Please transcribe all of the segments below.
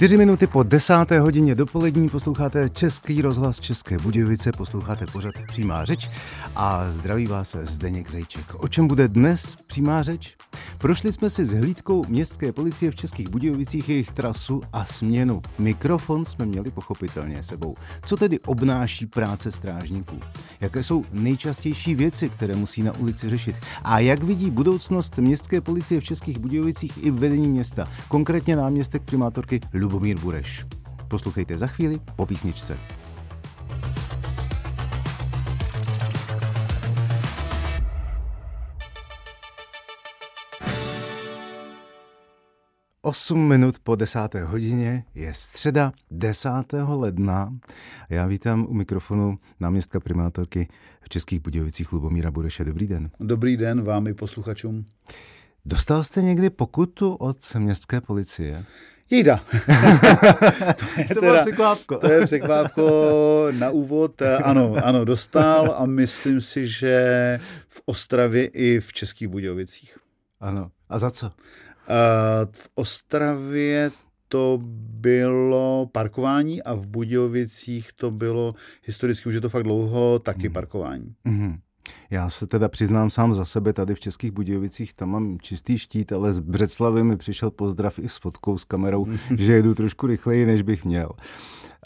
Čtyři minuty po desáté hodině dopolední posloucháte Český rozhlas České Budějovice, posloucháte pořad Přímá řeč a zdraví vás Zdeněk Zejček. O čem bude dnes Přímá řeč? Prošli jsme si s hlídkou městské policie v Českých Budějovicích jejich trasu a směnu. Mikrofon jsme měli pochopitelně sebou. Co tedy obnáší práce strážníků? Jaké jsou nejčastější věci, které musí na ulici řešit? A jak vidí budoucnost městské policie v Českých Budějovicích i vedení města? Konkrétně náměstek primátorky Lubomír Bureš. Poslouchejte za chvíli po písničce. 8 minut po desáté hodině je středa 10. ledna. Já vítám u mikrofonu náměstka primátorky v Českých Budějovicích Lubomíra Bureše. Dobrý den. Dobrý den vám i posluchačům. Dostal jste někdy pokutu od městské policie? Jejda. to je to teda, překvápko. to je překvápko na úvod. Ano, ano, dostal a myslím si, že v Ostravě i v Českých Budějovicích. Ano. A za co? V Ostravě to bylo parkování a v Budějovicích to bylo historicky, už je to fakt dlouho, taky mm. parkování. Mm-hmm. Já se teda přiznám sám za sebe, tady v Českých Budějovicích tam mám čistý štít, ale z Břeclavy mi přišel pozdrav i s fotkou, s kamerou, že jedu trošku rychleji, než bych měl.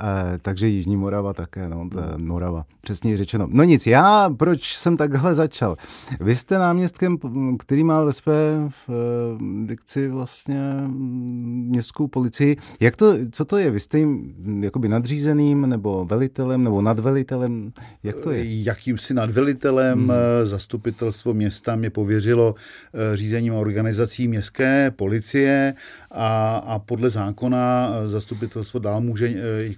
E, takže Jižní Morava také, no, Morava, přesně řečeno. No nic, já proč jsem takhle začal? Vy jste náměstkem, který má ve své v, eh, dikci vlastně mm, městskou policii. Jak to, co to je? Vy jste jim jakoby nadřízeným, nebo velitelem, nebo nadvelitelem? Jak to je? Jakýmsi nadvelitelem hmm. zastupitelstvo města mě pověřilo řízením organizací městské policie a, a podle zákona zastupitelstvo dál může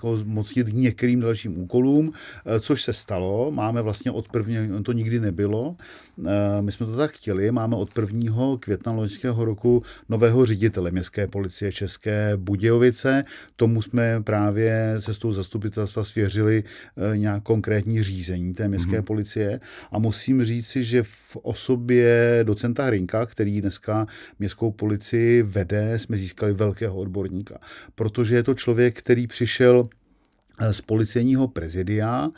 jako zmocnit některým dalším úkolům, eh, což se stalo. Máme vlastně od prvního, to nikdy nebylo, eh, my jsme to tak chtěli, máme od 1. května loňského roku nového ředitele městské policie České Budějovice. Tomu jsme právě se s tou zastupitelstva svěřili eh, nějak konkrétní řízení té městské mm-hmm. policie a musím říci, že v osobě docenta Hrinka, který dneska městskou policii vede, jsme získali velkého odborníka, protože je to člověk, který přišel z policejního prezidia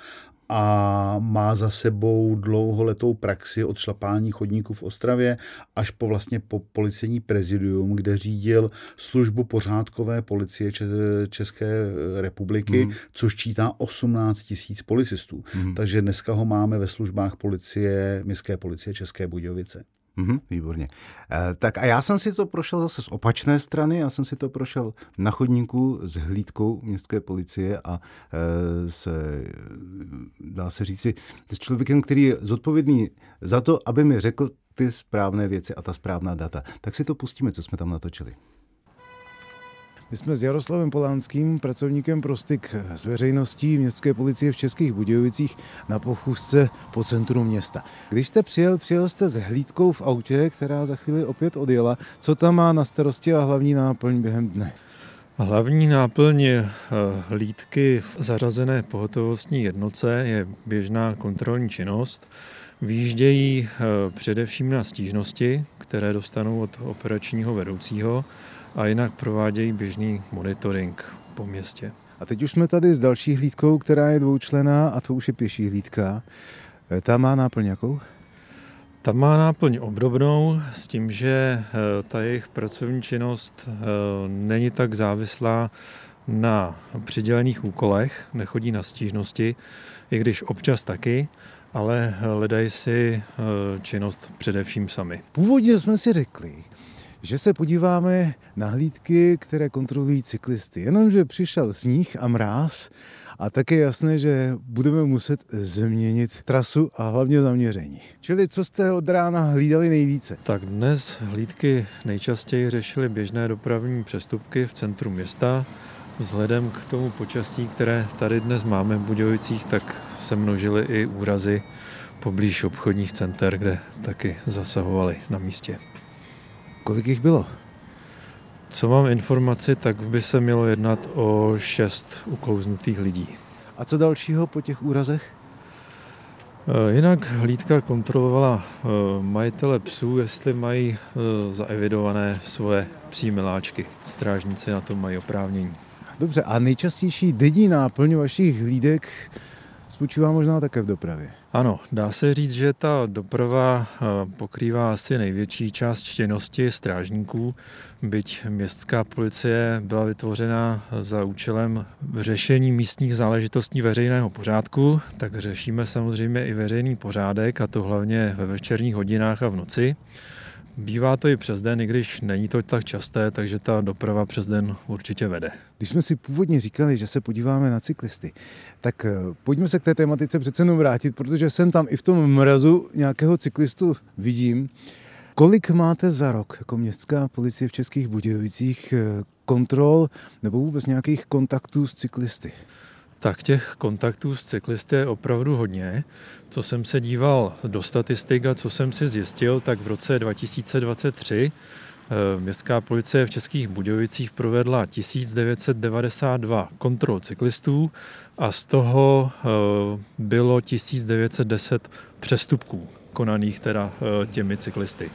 a má za sebou dlouholetou praxi od šlapání chodníků v Ostravě až po vlastně po policejní prezidium, kde řídil službu pořádkové policie České republiky, mm. což čítá 18 tisíc policistů. Mm. Takže dneska ho máme ve službách policie, městské policie České Budějovice. Mm-hmm, výborně. E, tak a já jsem si to prošel zase z opačné strany, já jsem si to prošel na chodníku s hlídkou městské policie a e, s, dá se říci, s člověkem, který je zodpovědný za to, aby mi řekl ty správné věci a ta správná data. Tak si to pustíme, co jsme tam natočili. My jsme s Jaroslavem Polánským, pracovníkem pro styk s veřejností městské policie v Českých Budějovicích na pochůzce po centru města. Když jste přijel, přijel jste s hlídkou v autě, která za chvíli opět odjela. Co tam má na starosti a hlavní náplň během dne? Hlavní náplň eh, hlídky v zařazené pohotovostní jednoce je běžná kontrolní činnost. Výjíždějí eh, především na stížnosti, které dostanou od operačního vedoucího a jinak provádějí běžný monitoring po městě. A teď už jsme tady s další hlídkou, která je dvoučlená a to už je pěší hlídka. E, ta má náplň jakou? Ta má náplň obdobnou s tím, že e, ta jejich pracovní činnost e, není tak závislá na přidělených úkolech, nechodí na stížnosti, i když občas taky, ale hledají si činnost především sami. Původně jsme si řekli, že se podíváme na hlídky, které kontrolují cyklisty. Jenomže přišel sníh a mráz a také je jasné, že budeme muset změnit trasu a hlavně zaměření. Čili co jste od rána hlídali nejvíce? Tak dnes hlídky nejčastěji řešily běžné dopravní přestupky v centru města. Vzhledem k tomu počasí, které tady dnes máme v Budějovicích, tak se množily i úrazy poblíž obchodních center, kde taky zasahovali na místě. Kolik jich bylo? co mám informaci, tak by se mělo jednat o šest uklouznutých lidí. A co dalšího po těch úrazech? Eh, jinak hlídka kontrolovala eh, majitele psů, jestli mají eh, zaevidované svoje psí miláčky. Strážníci na to mají oprávnění. Dobře, a nejčastější denní náplň vašich hlídek spočívá možná také v dopravě. Ano, dá se říct, že ta doprava eh, pokrývá asi největší část činnosti strážníků, byť městská policie byla vytvořena za účelem řešení místních záležitostí veřejného pořádku, tak řešíme samozřejmě i veřejný pořádek, a to hlavně ve večerních hodinách a v noci. Bývá to i přes den, i když není to tak časté, takže ta doprava přes den určitě vede. Když jsme si původně říkali, že se podíváme na cyklisty, tak eh, pojďme se k té tematice přece jenom vrátit, protože jsem tam i v tom mrazu nějakého cyklistu vidím. Kolik máte za rok jako městská policie v Českých Budějovicích eh, kontrol nebo vůbec nějakých kontaktů s cyklisty? Tak těch kontaktů s cyklisty je opravdu hodně. Co jsem se díval do statistik a co jsem si zjistil, tak v roce 2023 eh, Městská policie v Českých Budějovicích provedla 1992 kontrol cyklistů a z toho eh, bylo 1910 přestupků konaných teda eh, těmi cyklisty.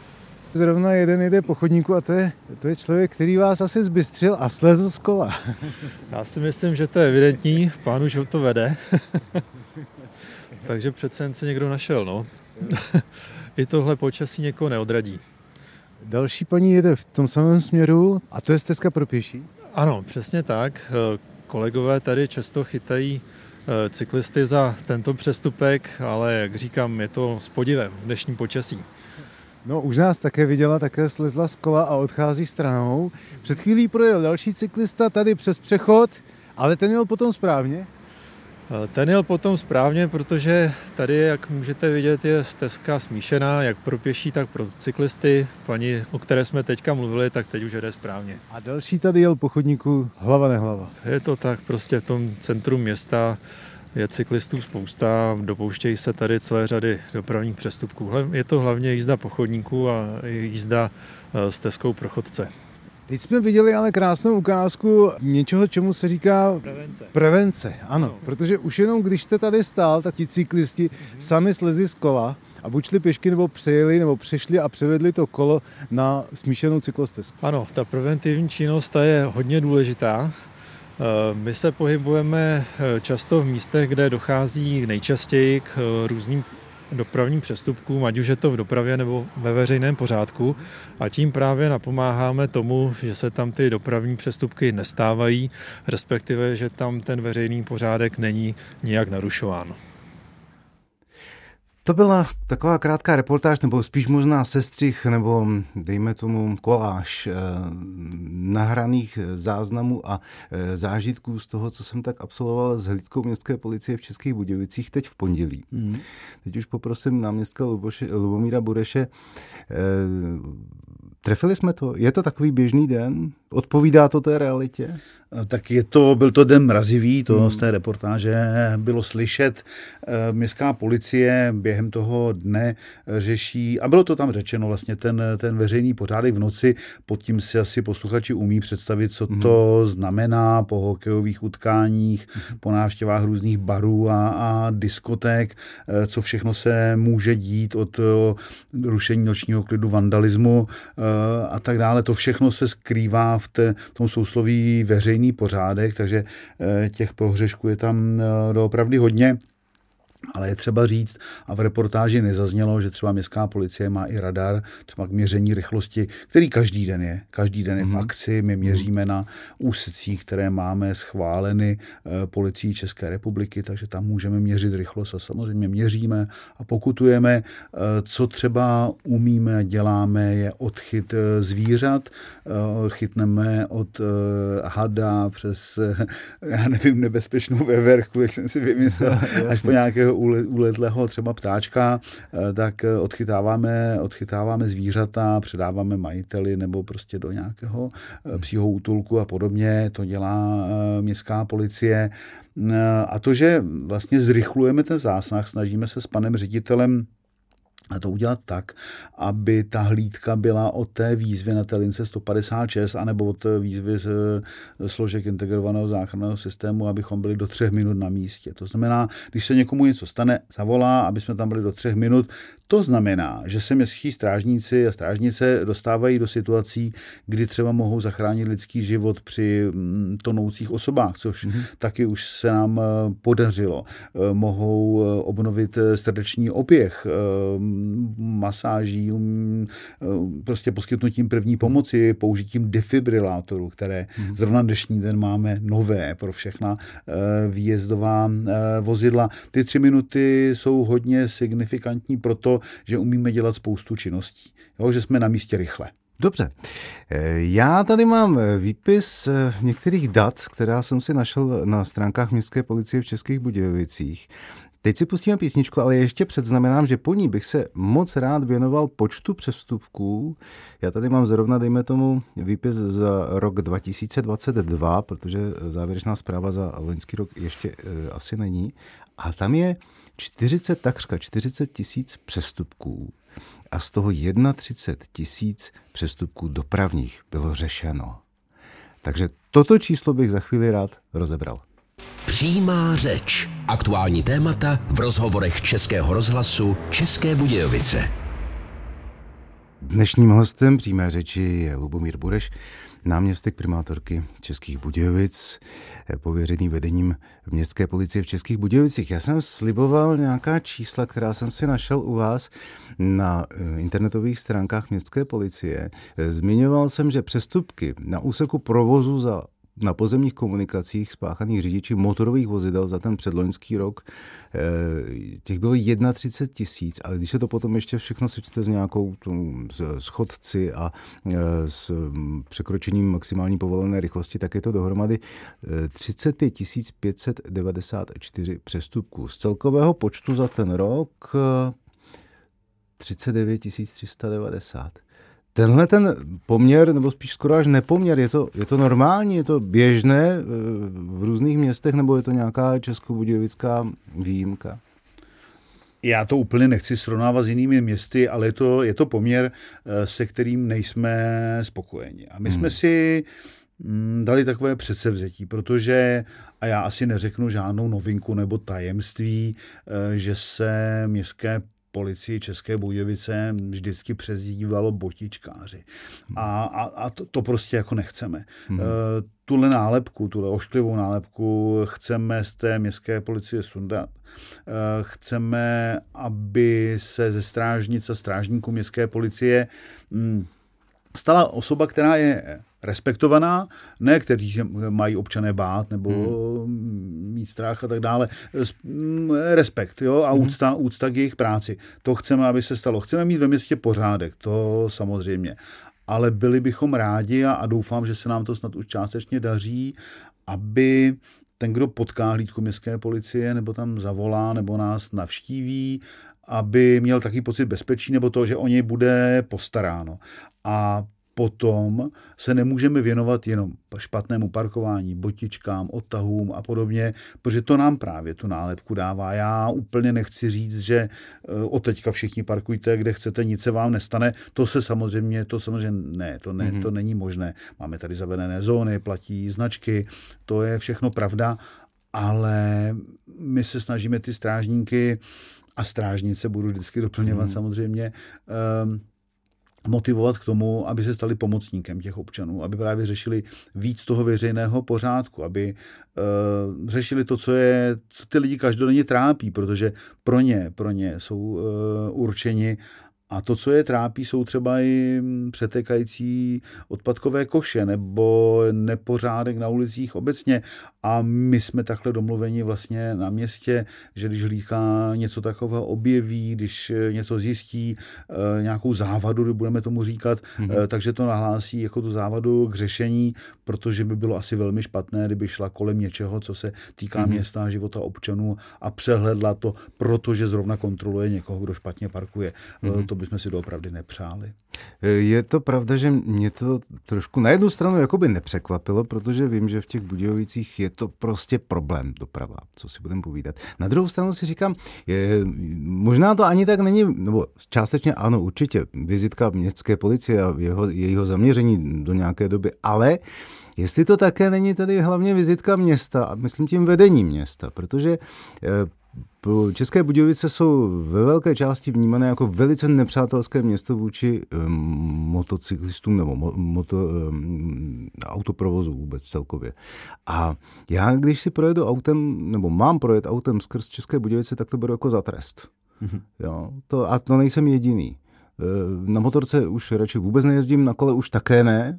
Zrovna jeden jede po chodníku a to je, to je člověk, který vás asi zbystřil a slezl z kola. Já si myslím, že to je evidentní, pán už to vede. Takže přece jen se někdo našel, no. I tohle počasí někoho neodradí. Další paní jede v tom samém směru a to je stezka pro pěší? Ano, přesně tak. Kolegové tady často chytají eh, cyklisty za tento přestupek, ale jak říkám, je to s podivem v dnešním počasí. No, už nás také viděla, také slezla z kola a odchází stranou. Před chvílí projel další cyklista tady přes přechod, ale ten jel potom správně. Eh, ten jel potom správně, protože tady, jak můžete vidět, je stezka smíšená, jak pro pěší, tak pro cyklisty. Paní, o které jsme teďka mluvili, tak teď už jede správně. A další tady jel po chodníku hlava nehlava. Je to tak, prostě v tom centru města je cyklistů spousta, dopouštějí se tady celé řady dopravních přestupků. Je to hlavně jízda po chodníku a jízda eh, stezkou pro chodce. Teď jsme viděli ale krásnou ukázku něčeho, čemu se říká prevence. Prevence, ano, no. protože už jenom když jste tady stál, tak ti cyklisti mm-hmm. sami slezli z kola a buď šli pěšky, nebo přejeli, nebo přešli a převedli to kolo na smíšenou cyklostezku. Ano, ta preventivní činnost ta je hodně důležitá. Eh, my se pohybujeme eh, často v místech, kde dochází nejčastěji k eh, různým dopravním přestupkům, ať už je to v dopravě nebo ve veřejném pořádku a tím právě napomáháme tomu, že se tam ty dopravní přestupky nestávají, respektive, že tam ten veřejný pořádek není nijak narušován. To byla taková krátká reportáž, nebo spíš možná sestřih, nebo dejme tomu koláž eh, nahraných záznamů a eh, zážitků z toho, co jsem tak absolvoval s hlídkou městské policie v Českých Budějovicích teď v pondělí. Mm. Teď už poprosím náměstka Luboše, Lubomíra Bureše. Eh, trefili jsme to? Je to takový běžný den? Odpovídá to té realitě? Tak je to, byl to den mrazivý, to hmm. z té reportáže bylo slyšet. Eh, městská policie během toho dne řeší, a bylo to tam řečeno vlastně, ten, ten veřejný pořádek v noci, pod tím si asi posluchači umí představit, co hmm. to znamená po hokejových utkáních, hmm. po návštěvách různých barů a, a diskoték, eh, co všechno se může dít od eh, rušení nočního klidu, vandalismu a tak dále. To všechno se skrývá v, té, v tom sousloví veřejný veřejný pořádek, takže eh, těch pohřešků je tam eh, doopravdy hodně. Ale je třeba říct, a v reportáži nezaznělo, že třeba městská policie má i radar, třeba k měření rychlosti, který každý den je. Každý den je v mhm. akci. My měříme na úsecích, které máme schváleny eh, policií České republiky, takže tam můžeme měřit rychlost a samozřejmě měříme a pokutujeme. Eh, co třeba umíme, děláme, je odchyt eh, zvířat. Chytneme od hada přes, já nevím, nebezpečnou veverku, jak jsem si vymyslel, až po nějakého uletlého třeba ptáčka, eh, tak eh, odchytáváme, odchytáváme zvířata, předáváme majiteli nebo prostě do nějakého eh, hmm. psího útulku a podobně. To dělá městská policie. A to, že vlastně zrychlujeme ten zásah, snažíme se s panem ředitelem a to udělat tak, aby ta hlídka byla od té výzvy na té lince 156, anebo od výzvy z složek integrovaného záchranného systému, abychom byli do třech minut na místě. To znamená, když se někomu něco stane, zavolá, aby jsme tam byli do třech minut. To znamená, že se městští strážníci a strážnice dostávají do situací, kdy třeba mohou zachránit lidský život při mm, tonoucích osobách, což mm-hmm. taky už se nám eh, podařilo. Eh, mohou eh, obnovit srdeční oběh, masáží, um, prostě poskytnutím první pomoci, použitím defibrilátorů, které mm-hmm. zrovna dnešní den máme nové pro všechna výjezdová vozidla. Ty tři minuty jsou hodně signifikantní proto, že umíme dělat spoustu činností, jo, že jsme na místě rychle. Dobře. Eh, já tady mám eh, výpis eh, některých dat, která jsem si našel na stránkách Městské policie v Českých Budějovicích. Teď si pustíme písničku, ale ještě předznamenám, že po ní bych se moc rád věnoval počtu přestupků. Já tady mám zrovna, dejme tomu, výpis za rok 2022, protože závěrečná zpráva za loňský rok ještě asi není. A tam je 40, takřka 40 tisíc přestupků a z toho 31 tisíc přestupků dopravních bylo řešeno. Takže toto číslo bych za chvíli rád rozebral. Přímá řeč. Aktuální témata v rozhovorech Českého rozhlasu České Budějovice. Dnešním hostem přímé řeči je Lubomír Bureš, náměstek primátorky Českých Budějovic, eh, pověřený vedením městské policie v Českých Budějovicích. Já jsem sliboval nějaká čísla, která jsem si našel u vás na eh, internetových stránkách městské policie. Eh, zmiňoval jsem, že přestupky na úseku provozu za na pozemních komunikacích spáchaných řidiči motorových vozidel za ten předloňský rok, eh, těch bylo 31 tisíc, ale když se to potom ještě všechno sečte s nějakou schodci a eh, s mm, překročením maximální povolené rychlosti, tak je to dohromady 35 eh, 594 přestupků. Z celkového počtu za ten rok 39 390. Tenhle ten poměr, nebo spíš skoro až nepoměr, je to, je to normální, je to běžné eh, v různých městech, nebo je to nějaká českobudějovická výjimka? Já to úplně nechci srovnávat s jinými městy, ale je to, je to poměr, eh, se kterým nejsme spokojeni. A my hmm. jsme si mm, dali takové předsevzetí, protože, a já asi neřeknu žádnou novinku nebo tajemství, eh, že se městské policii České Budějovice vždycky přezdívalo botičkáři. A, a, a to, to prostě jako nechceme. Hmm. E, tuhle nálepku, tuhle ošklivou nálepku chceme z té městské policie sundat. E, chceme, aby se ze strážnic a strážníků městské policie m, stala osoba, která je respektovaná, ne kteří se mají občané bát nebo hmm. mít strach a tak dále. Respekt jo? a hmm. úcta, úcta k jejich práci. To chceme, aby se stalo. Chceme mít ve městě pořádek, to samozřejmě. Ale byli bychom rádi a, a doufám, že se nám to snad už částečně daří, aby ten, kdo potká hlídku městské policie, nebo tam zavolá, nebo nás navštíví, aby měl takový pocit bezpečí, nebo to, že o něj bude postaráno. A potom se nemůžeme věnovat jenom špatnému parkování, botičkám, odtahům a podobně, protože to nám právě tu nálepku dává. Já úplně nechci říct, že eh, od teďka všichni parkujte, kde chcete, nic se vám nestane. To se samozřejmě, to samozřejmě ne, to, ne, mm-hmm. to není možné. Máme tady zavedené zóny, platí značky, to je všechno pravda, ale my se snažíme ty strážníky a strážnice budu vždycky doplňovat mm-hmm. samozřejmě, um, motivovat k tomu, aby se stali pomocníkem těch občanů, aby právě řešili víc toho veřejného pořádku, aby uh, řešili to, co je, co ty lidi každodenně trápí, protože pro ně, pro ně jsou uh, určeni a to, co je trápí, jsou třeba i přetekající odpadkové koše nebo nepořádek na ulicích obecně. A my jsme takhle domluveni vlastně na městě, že když hlídka něco takového objeví, když něco zjistí, eh, nějakou závadu, budeme tomu říkat, mm-hmm. takže to nahlásí jako tu závadu k řešení, protože by bylo asi velmi špatné, kdyby šla kolem něčeho, co se týká mm-hmm. města a života občanů a přehledla to, protože zrovna kontroluje někoho, kdo špatně parkuje. Mm-hmm. To bychom si to opravdu nepřáli. Je to pravda, že mě to trošku na jednu stranu jakoby nepřekvapilo, protože vím, že v těch Budějovicích je to prostě problém doprava, co si budeme povídat. Na druhou stranu si říkám, je, možná to ani tak není, nebo částečně ano, určitě, vizitka městské policie a jeho, jejího zaměření do nějaké doby, ale Jestli to také není tady hlavně vizitka města, a myslím tím vedení města, protože eh, České Budějovice jsou ve velké části vnímané jako velice nepřátelské město vůči um, motocyklistům nebo mo, moto, um, autoprovozu vůbec celkově. A já, když si projedu autem, nebo mám projet autem skrz České Budějovice, tak to beru jako za trest. Mm-hmm. Jo, to, a to nejsem jediný. Eh, na motorce už radši vůbec nejezdím, na kole už také ne,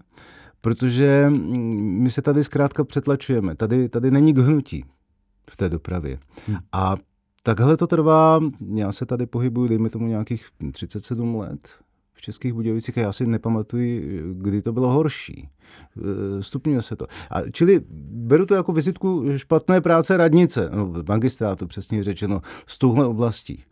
protože mm, my se tady zkrátka přetlačujeme. Tady, tady není k hnutí v té dopravě. Hmm. A takhle to trvá, já se tady pohybuju, dejme tomu nějakých 37 let v Českých Budějovicích a já si nepamatuji, kdy to bylo horší. E, stupňuje se to. A čili beru to jako vizitku špatné práce radnice, no, magistrátu přesně řečeno, z touhle oblastí.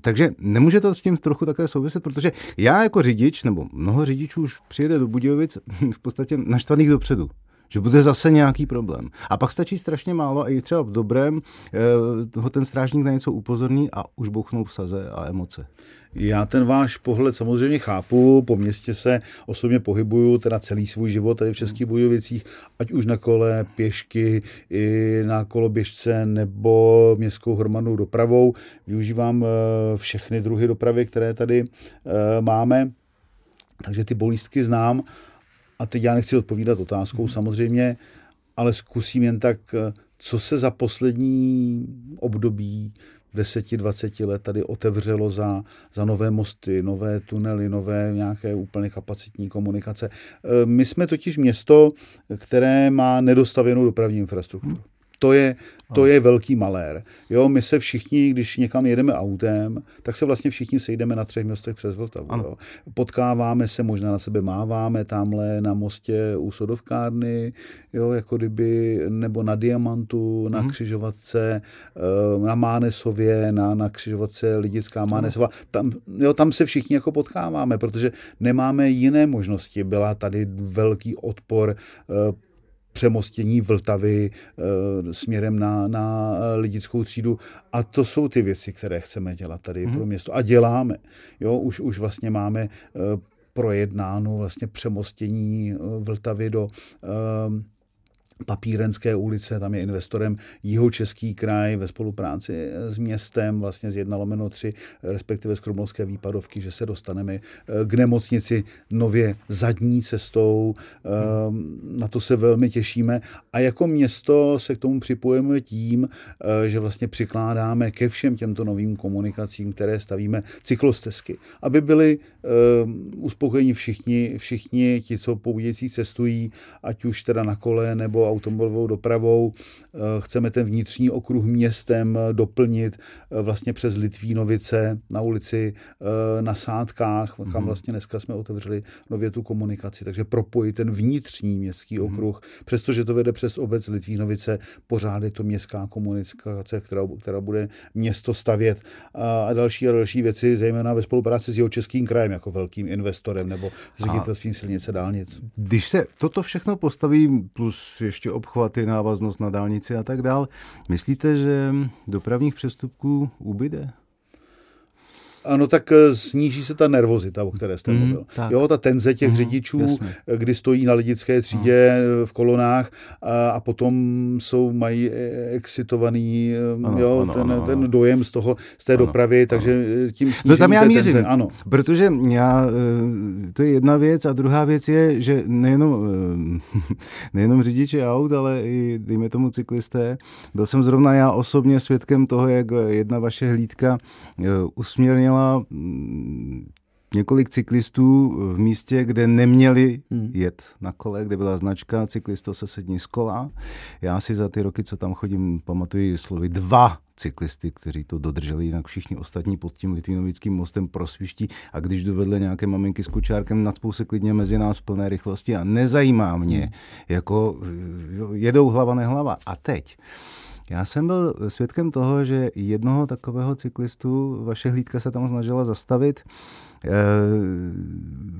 Takže nemůže to s tím trochu také souviset, protože já jako řidič, nebo mnoho řidičů už přijede do Budějovic v podstatě naštvaných dopředu že bude zase nějaký problém. A pak stačí strašně málo a i třeba v dobrém eh, ho ten strážník na něco upozorní a už bouchnou v saze a emoce. Já ten váš pohled samozřejmě chápu, po městě se osobně pohybuju teda celý svůj život tady v Českých Bujovicích, ať už na kole, pěšky, i na koloběžce nebo městskou hromadnou dopravou. Využívám eh, všechny druhy dopravy, které tady eh, máme, takže ty bolístky znám a teď já nechci odpovídat otázkou mm. samozřejmě, ale zkusím jen tak, co se za poslední období 10-20 let tady otevřelo za, za nové mosty, nové tunely, nové nějaké úplně kapacitní komunikace. E, my jsme totiž město, které má nedostavěnou dopravní infrastrukturu. Hmm. To je, to je velký malér. Jo, my se všichni, když někam jedeme autem, tak se vlastně všichni sejdeme na třech městech přes Vltavu. Jo. Potkáváme se, možná na sebe máváme tamhle na mostě u Sodovkárny, jo, jako kdyby, nebo na Diamantu, na mm. křižovatce, eh, na Mánesově, na, na křižovatce Lidická Mánesova. Tam, jo, tam se všichni jako potkáváme, protože nemáme jiné možnosti. Byla tady velký odpor eh, přemostění Vltavy e, směrem na, na lidickou třídu. A to jsou ty věci, které chceme dělat tady hmm. pro město. A děláme. Jo, už, už vlastně máme e, projednáno vlastně přemostění eh, Vltavy do e, Papírenské ulice, tam je investorem Jihočeský kraj ve spolupráci s městem, vlastně z 1 lomeno 3, respektive z Krumlovské výpadovky, že se dostaneme eh, k nemocnici nově zadní cestou. Eh, na to se velmi těšíme. A jako město se k tomu připojeme tím, eh, že vlastně přikládáme ke všem těmto novým komunikacím, které stavíme, cyklostezky, aby byli uspokojeni všichni, všichni ti, co po cestují, ať už teda na kole nebo automobilovou dopravou. Eh, chceme ten vnitřní okruh městem eh, doplnit eh, vlastně přes Litvínovice na ulici na Sádkách, kam mhm. vlastně dneska jsme otevřeli nově tu komunikaci, takže propojit ten vnitřní městský mm-hmm. okruh, přestože to vede přes obec Litvínovice, pořád je to městská komunikace, která, která bude město stavět a další a další věci, zejména ve spolupráci s jeho českým krajem jako velkým investorem nebo ředitelstvím silnice dálnic. Když se toto všechno postaví, plus ještě ještě obchvaty, návaznost na dálnici a tak dál. Myslíte, že dopravních přestupků ubyde? Ano, tak eh, sníží se ta nervozita, o které jste mm, mluvil. Tak. Jo, ta tenze těch mm, řidičů, jasně. Eh, kdy stojí na lidické třídě no. v kolonách a, a potom jsou, mají excitovaný ano, jo, ano, ten, ano, ten ano. dojem z toho, z té ano, dopravy, takže ano. tím No tam já mířím, tenze, ano. protože já, to je jedna věc a druhá věc je, že nejenom, nejenom řidiči aut, ale i, dejme tomu, cyklisté. Byl jsem zrovna já osobně svědkem toho, jak jedna vaše hlídka usměrnila měla mm, několik cyklistů v místě, kde neměli hmm. jet na kole, kde byla značka cyklisto se sední z kola. Já si za ty roky, co tam chodím, pamatuji slovy dva cyklisty, kteří to dodrželi, jinak všichni ostatní pod tím Litvinovickým mostem prosviští a když jdu vedle nějaké maminky s kučárkem, nadspou se klidně mezi nás v plné rychlosti a nezajímá mě, hmm. jako jedou hlava nehlava. A teď já jsem byl svědkem toho, že jednoho takového cyklistu vaše hlídka se tam snažila zastavit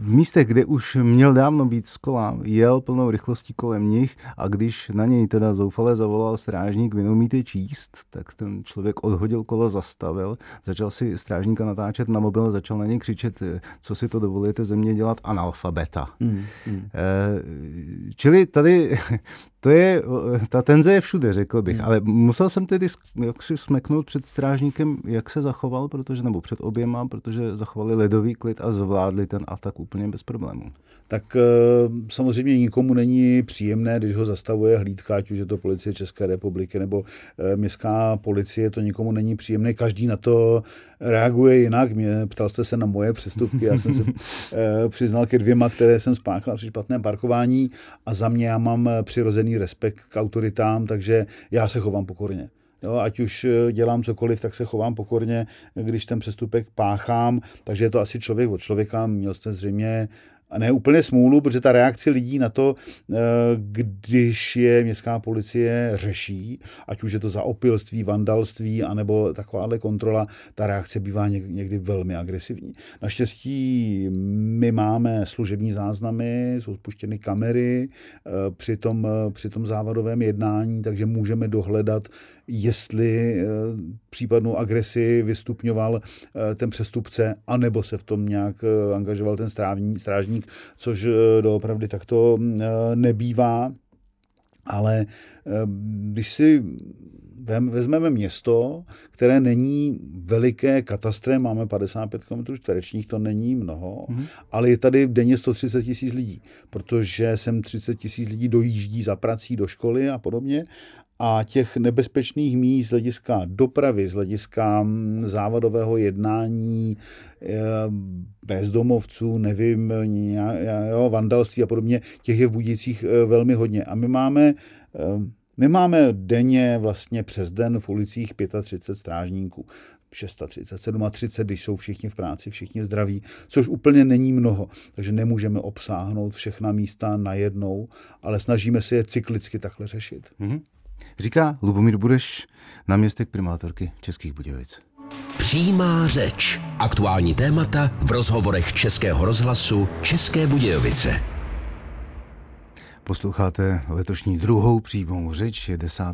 v místech, kde už měl dávno být z kola, jel plnou rychlostí kolem nich a když na něj teda zoufale zavolal strážník, vy neumíte číst, tak ten člověk odhodil kolo, zastavil, začal si strážníka natáčet na mobil, začal na něj křičet, co si to dovolujete země dělat, analfabeta. Mm, mm. Čili tady to je, ta tenze je všude, řekl bych, hmm. ale musel jsem tedy jak si smeknout před strážníkem, jak se zachoval, protože, nebo před oběma, protože zachovali ledový klid a zvládli ten atak úplně bez problémů. Tak eh, samozřejmě nikomu není příjemné, když ho zastavuje hlídka, ať už je to policie České republiky nebo eh, městská policie, to nikomu není příjemné, každý na to reaguje jinak. Mě ptal jste se na moje přestupky, já jsem se eh, přiznal ke dvěma, které jsem spáchal při špatném parkování a za mě já mám přirozený respekt k autoritám, takže já se chovám pokorně. Jo, ať už eh, dělám cokoliv, tak se chovám pokorně, když ten přestupek páchám, takže je to asi člověk od člověka. Měl jste zřejmě a ne úplně smůlu, protože ta reakce lidí na to, eh, když je městská policie řeší, ať už je to za opilství, vandalství, anebo takováhle kontrola, ta reakce bývá někdy velmi agresivní. Naštěstí my máme služební záznamy, jsou spuštěny kamery eh, při tom, při tom závadovém jednání, takže můžeme dohledat, jestli případnou agresi vystupňoval ten přestupce, anebo se v tom nějak angažoval ten strávní, strážník což eh, doopravdy takto eh, nebývá. Ale eh, když si vezmeme město, které není veliké katastrem, máme 55 km čtverečních, to není mnoho, mm-hmm. ale je tady denně 130 tisíc lidí, protože sem 30 tisíc lidí dojíždí za prací do školy a podobně a těch nebezpečných míst z hlediska dopravy, z hlediska mm, závadového jednání, eh, bezdomovců, nevím, jo, vandalství a podobně, těch je v Budících eh, velmi hodně. A my máme eh, my máme denně vlastně přes den v ulicích 35 strážníků. 630, 37, když jsou všichni v práci, všichni zdraví, což úplně není mnoho. Takže nemůžeme obsáhnout všechna místa najednou, ale snažíme se je cyklicky takhle řešit. Mm-hmm. Říká Lubomír Budeš, náměstek primátorky Českých Budějovic. Přímá řeč. Aktuální témata v rozhovorech Českého rozhlasu České Budějovice. Posloucháte letošní druhou přímou řeč, je 10.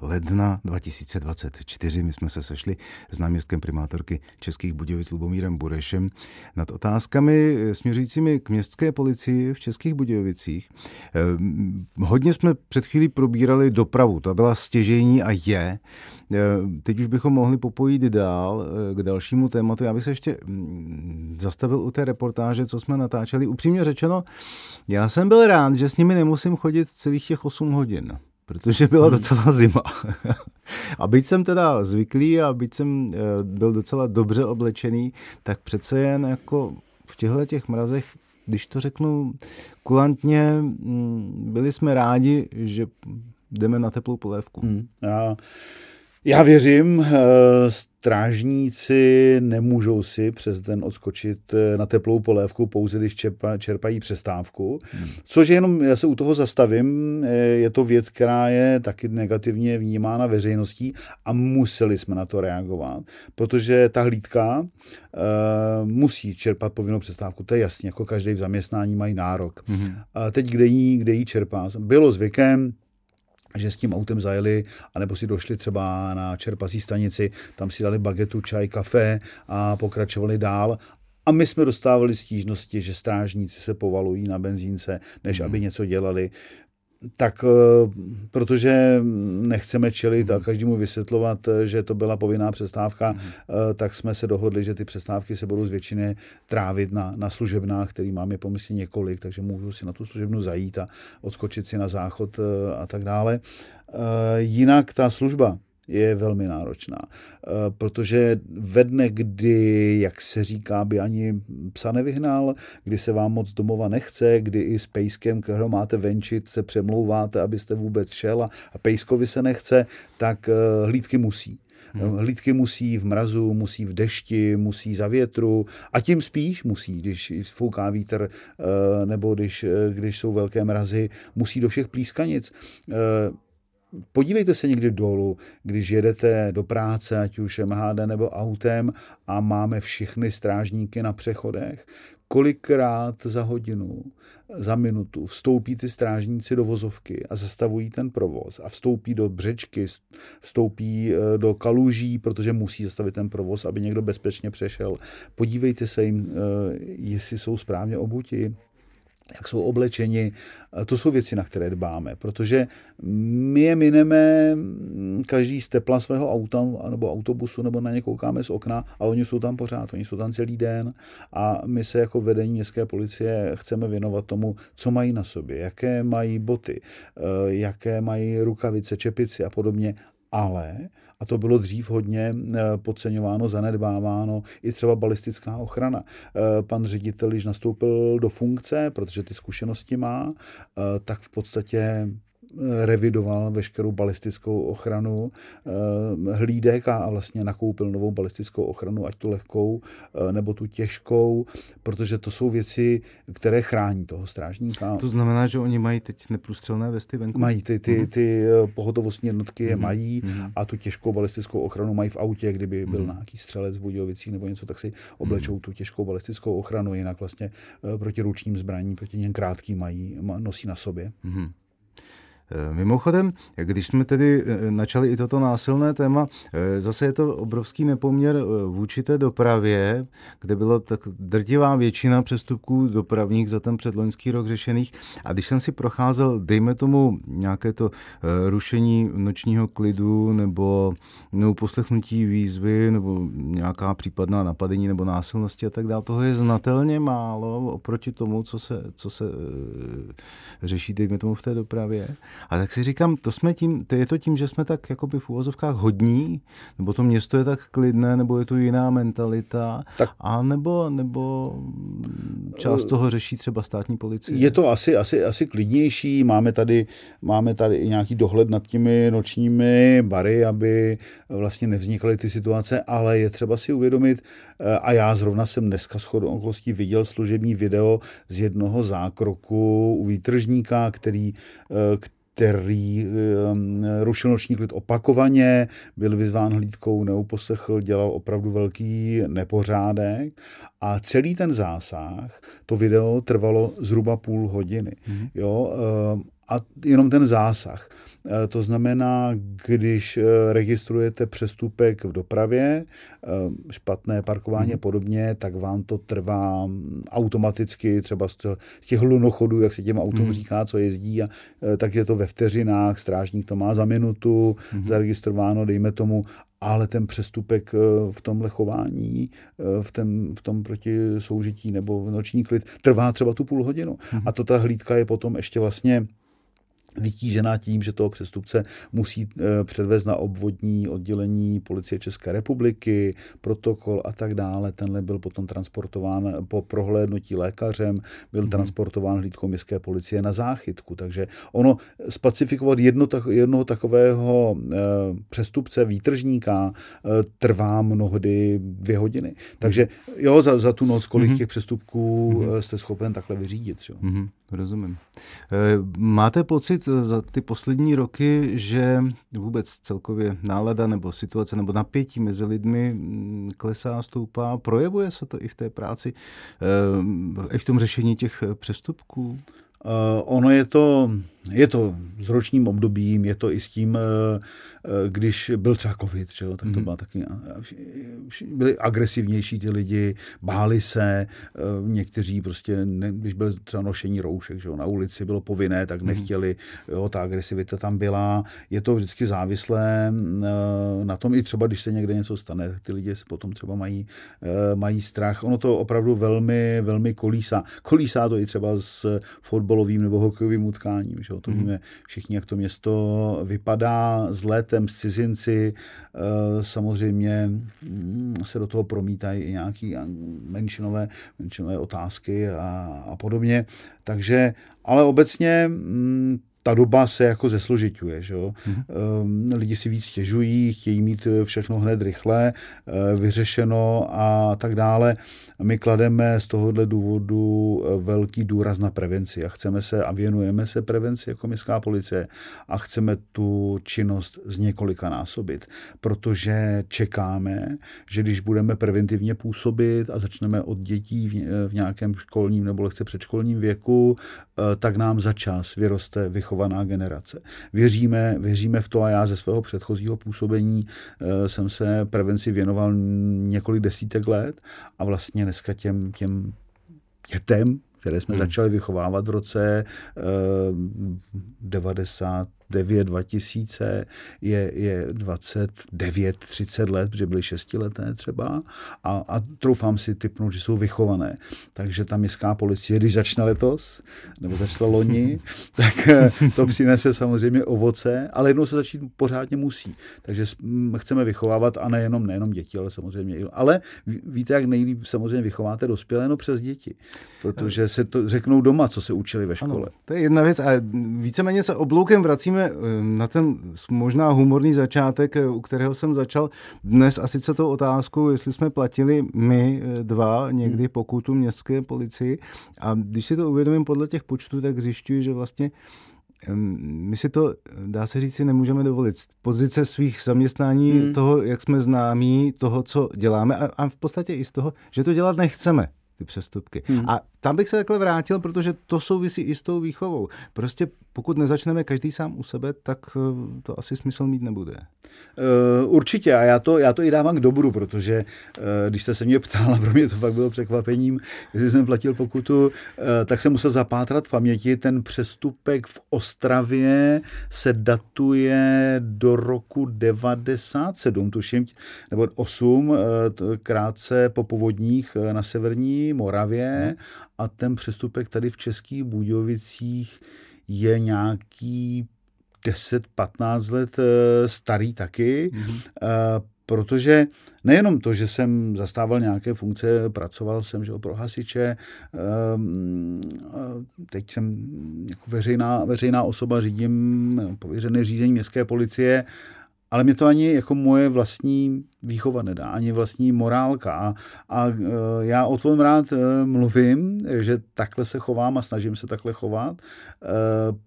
ledna 2024. My jsme se sešli s náměstkem primátorky Českých Budějovic Lubomírem Burešem nad otázkami směřícími k městské policii v Českých Budějovicích. Ehm, hodně jsme před chvílí probírali dopravu, to byla stěžení a je. Ehm, teď už bychom mohli popojit dál eh, k dalšímu tématu. Já bych se ještě mm, zastavil u té reportáže, co jsme natáčeli. Upřímně řečeno, já jsem byl rád, že s nimi nemusím chodit celých těch 8 hodin protože byla hmm. docela zima. a byť jsem teda zvyklý a byť jsem eh, byl docela dobře oblečený, tak přece jen jako v těchto těch mrazech, když to řeknu kulantně, mm, byli jsme rádi, že jdeme na teplou polévku. Hmm. Já já věřím, eh, strážníci nemůžou si přes den odskočit eh, na teplou polévku pouze, když čerpa, čerpají přestávku. Hmm. Což je jenom, já se u toho zastavím, eh, je to věc, která je taky negativně vnímána veřejností a museli jsme na to reagovat, protože ta hlídka musí čerpat povinnou přestávku, to je jasně, jako každý v zaměstnání mají nárok. Hmm. A teď kde jí, kde jí čerpá? Bylo zvykem, že s tím autem zajeli, anebo si došli třeba na čerpací stanici, tam si dali bagetu, čaj, kafe a pokračovali dál. A my jsme dostávali stížnosti, že strážníci se povalují na benzínce, než aby něco dělali tak eh, protože nechceme čelit a hmm. každému vysvětlovat, eh, že to byla povinná přestávka, hmm. eh, tak jsme se dohodli, že ty přestávky se budou z většiny trávit na, na služebnách, který máme pomyslně několik, takže můžu si na tu služebnu zajít a odskočit si na záchod a tak dále. Jinak ta služba, je velmi náročná, eh, protože ve dne, kdy, jak se říká, by ani psa nevyhnal, kdy se vám moc domova nechce, kdy i s pejskem, kterého máte venčit, se přemlouváte, abyste vůbec šel a pejskovi se nechce, tak eh, hlídky musí. Hmm. Hlídky musí v mrazu, musí v dešti, musí za větru a tím spíš musí, když fouká vítr eh, nebo když, když jsou velké mrazy, musí do všech plískanic podívejte se někdy dolů, když jedete do práce, ať už MHD nebo autem a máme všechny strážníky na přechodech, kolikrát za hodinu, za minutu vstoupí ty strážníci do vozovky a zastavují ten provoz a vstoupí do břečky, vstoupí eh, do kaluží, protože musí zastavit ten provoz, aby někdo bezpečně přešel. Podívejte se jim, eh, jestli jsou správně obuti, jak jsou oblečeni. To jsou věci, na které dbáme, protože my je mineme každý z tepla svého auta nebo autobusu, nebo na ně koukáme z okna, ale oni jsou tam pořád, oni jsou tam celý den a my se jako vedení městské policie chceme věnovat tomu, co mají na sobě, jaké mají boty, eh, jaké mají rukavice, čepici a podobně, ale a to bylo dřív hodně eh, podceňováno, zanedbáváno, i třeba balistická ochrana. Eh, pan ředitel, když nastoupil do funkce, protože ty zkušenosti má, eh, tak v podstatě revidoval veškerou balistickou ochranu eh, hlídek a vlastně nakoupil novou balistickou ochranu, ať tu lehkou eh, nebo tu těžkou, protože to jsou věci, které chrání toho strážníka. To znamená, že oni mají teď neprůstřelné vesty venku? Mají, ty, ty, mhm. ty eh, pohotovostní jednotky je mhm. mají mm-hmm. a tu těžkou balistickou ochranu mají v autě, kdyby byl mm-hmm. nějaký střelec v Budějovicích nebo něco, tak si oblečou mm-hmm. tu těžkou balistickou ochranu, jinak vlastně proti ručním zbraním, proti něm krátký mají, nosí na sobě. Mm-hmm. Eh, mimochodem, když jsme tedy eh, načali i toto násilné téma, eh, zase je to obrovský nepoměr vůči té dopravě, kde byla tak drtivá většina přestupků dopravních za ten předloňský rok řešených. A když jsem si procházel, dejme tomu, nějaké to rušení nočního klidu nebo, nebo poslechnutí výzvy nebo nějaká případná napadení nebo násilnosti a tak dále, toho je znatelně málo oproti tomu, co se, co se řeší, dejme tomu, v té dopravě. A tak si říkám, to jsme tím, to je to tím, že jsme tak jakoby v úvozovkách hodní, nebo to město je tak klidné, nebo je tu jiná mentalita, tak. a nebo, nebo část toho řeší třeba státní policie. Je to asi, asi, asi klidnější, máme tady, máme tady i nějaký dohled nad těmi nočními bary, aby vlastně nevznikaly ty situace, ale je třeba si uvědomit, eh, a já zrovna jsem dneska s chodou okolností viděl služební video z jednoho zákroku u výtržníka, který, který eh, který um, rušil noční klid opakovaně, byl vyzván hlídkou, neuposlechl, dělal opravdu velký nepořádek a celý ten zásah, to video trvalo zhruba půl hodiny. Mm-hmm. Jo, um, a jenom ten zásah. Eh, to znamená, když eh, registrujete přestupek v dopravě, eh, špatné parkování a mhm. podobně, tak vám to trvá mm, automaticky, třeba z těch lunochodů, jak se těm autům mm. říká, co jezdí, a, tak je to ve vteřinách, strážník to má za minutu, mm. zaregistrováno, dejme tomu, ale ten přestupek v tomhle chování, v, tom, v tom proti soužití nebo v noční klid trvá třeba tu půl hodinu. Mm. A to ta hlídka je potom ještě vlastně vytížená tím, že toho přestupce musí eh, předvést na obvodní oddělení policie České republiky, protokol a tak dále. Tenhle byl potom transportován po prohlédnutí lékařem, byl hmm. transportován hlídkou městské policie na záchytku. Takže ono spacifikovat jedno, jednoho takového eh, přestupce, výtržníka, eh, trvá mnohdy dvě hodiny. Takže jo, za, za tu noc, kolik hmm. těch přestupků hmm. jste schopen takhle vyřídit. Jo. Hmm. Rozumím. Máte pocit, pocit za ty poslední roky, že vůbec celkově nálada nebo situace nebo napětí mezi lidmi mm, klesá, stoupá? Projevuje se to i v té práci, eh, i v tom řešení těch přestupků? Uh, ono je to je to s ročním obdobím, je to i s tím, eh, eh, když byl třeba covid, že jo, tak to mhm. byla taky, byli agresivnější ty lidi, báli se, eh, někteří prostě, ne, když byly třeba nošení roušek, že jo, na ulici bylo povinné, tak mhm. nechtěli, jo, ta agresivita tam byla, je to vždycky závislé na tom, i třeba, když se někde něco stane, tak ty lidi potom třeba mají, mají strach. Ono to opravdu velmi, velmi kolísá. Kolísá to i třeba s fotbalovým nebo hokejovým utkáním, že jo, to mhm. víme všichni, jak to město vypadá s létem, s cizinci. Eh, samozřejmě mm, se do toho promítají i nějaké menšinové, menšinové otázky a, a podobně. Takže, ale obecně mm, ta doba se jako zesložituje. Že? Mm-hmm. Lidi si víc stěžují, chtějí mít všechno hned rychle, eh, vyřešeno a tak dále. My klademe z tohohle důvodu eh, velký důraz na prevenci a chceme se a věnujeme se prevenci jako městská policie a chceme tu činnost z několika násobit, protože čekáme, že když budeme preventivně působit a začneme od dětí v nějakém školním nebo lehce předškolním věku, tak nám za čas vyroste vychovaná generace. Věříme, věříme v to a já ze svého předchozího působení eh, jsem se prevenci věnoval několik desítek let a vlastně dneska těm, těm dětem, které jsme hmm. začali vychovávat v roce eh, 90, 9 2000 je, je 29, 30 let, protože byly šestileté třeba a, a troufám si typnout, že jsou vychované. Takže ta městská policie, když začne letos, nebo začala loni, tak eh, to přinese samozřejmě ovoce, ale jednou se začít pořádně musí. Takže chceme vychovávat a nejenom, nejenom děti, ale samozřejmě i. Ale víte, jak nejlíp samozřejmě vychováte dospělé, no přes děti. Protože se to řeknou doma, co se učili ve škole. Ano, to je jedna věc a víceméně se obloukem vracíme eh, na ten možná humorný začátek, eh, u kterého jsem začal dnes a sice tou otázkou, jestli jsme platili my eh, dva někdy hmm. pokutu městské policii. A když si to uvědomím podle těch počtů, tak zjišťuji, že vlastně my si to, dá se říct, si nemůžeme dovolit. Z pozice svých zaměstnání, hmm. toho, jak jsme známí, toho, co děláme a, a v podstatě i z toho, že to dělat nechceme ty přestupky. Hmm. A tam bych se takhle vrátil, protože to souvisí i s tou výchovou. Prostě pokud nezačneme každý sám u sebe, tak eh, to asi smysl mít nebude. Uh, určitě a já to, já to i dávám k dobru, protože uh, když jste se mě ptal, a pro mě to fakt bylo překvapením, jestli jsem platil pokutu, tak jsem musel zapátrat v paměti. Ten přestupek v Ostravě se datuje do roku 97, tuším, nebo 8, krátce po povodních na severní Moravě a ten přestupek tady v Českých Budějovicích je nějaký 10-15 let eh, starý taky, mm-hmm. protože nejenom to, že jsem zastával nějaké funkce, pracoval jsem že pro hasiče, ehm, teď jsem jako veřejná, veřejná osoba, řídím pověřené řízení městské policie, ale mě to ani jako moje vlastní výchova nedá, ani vlastní morálka. A, a e, já o tom rád e, mluvím, že takhle se chovám a snažím se takhle chovat, e,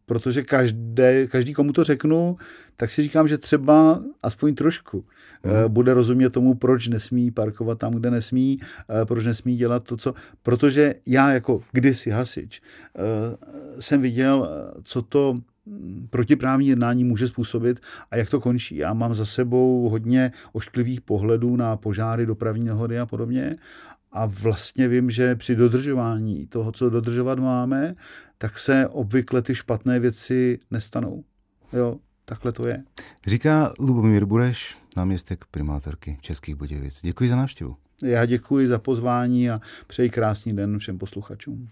protože každé, každý, komu to řeknu, tak si říkám, že třeba aspoň trošku hmm. bude rozumět tomu, proč nesmí parkovat tam, kde nesmí, proč nesmí dělat to, co... Protože já jako kdysi hasič jsem viděl, co to protiprávní jednání může způsobit a jak to končí. Já mám za sebou hodně ošklivých pohledů na požáry, dopravní nehody a podobně a vlastně vím, že při dodržování toho, co dodržovat máme, tak se obvykle ty špatné věci nestanou. Jo, takhle to je. Říká Lubomír Bureš, náměstek primátorky Českých Budějovic. Děkuji za návštěvu. Já děkuji za pozvání a přeji krásný den všem posluchačům.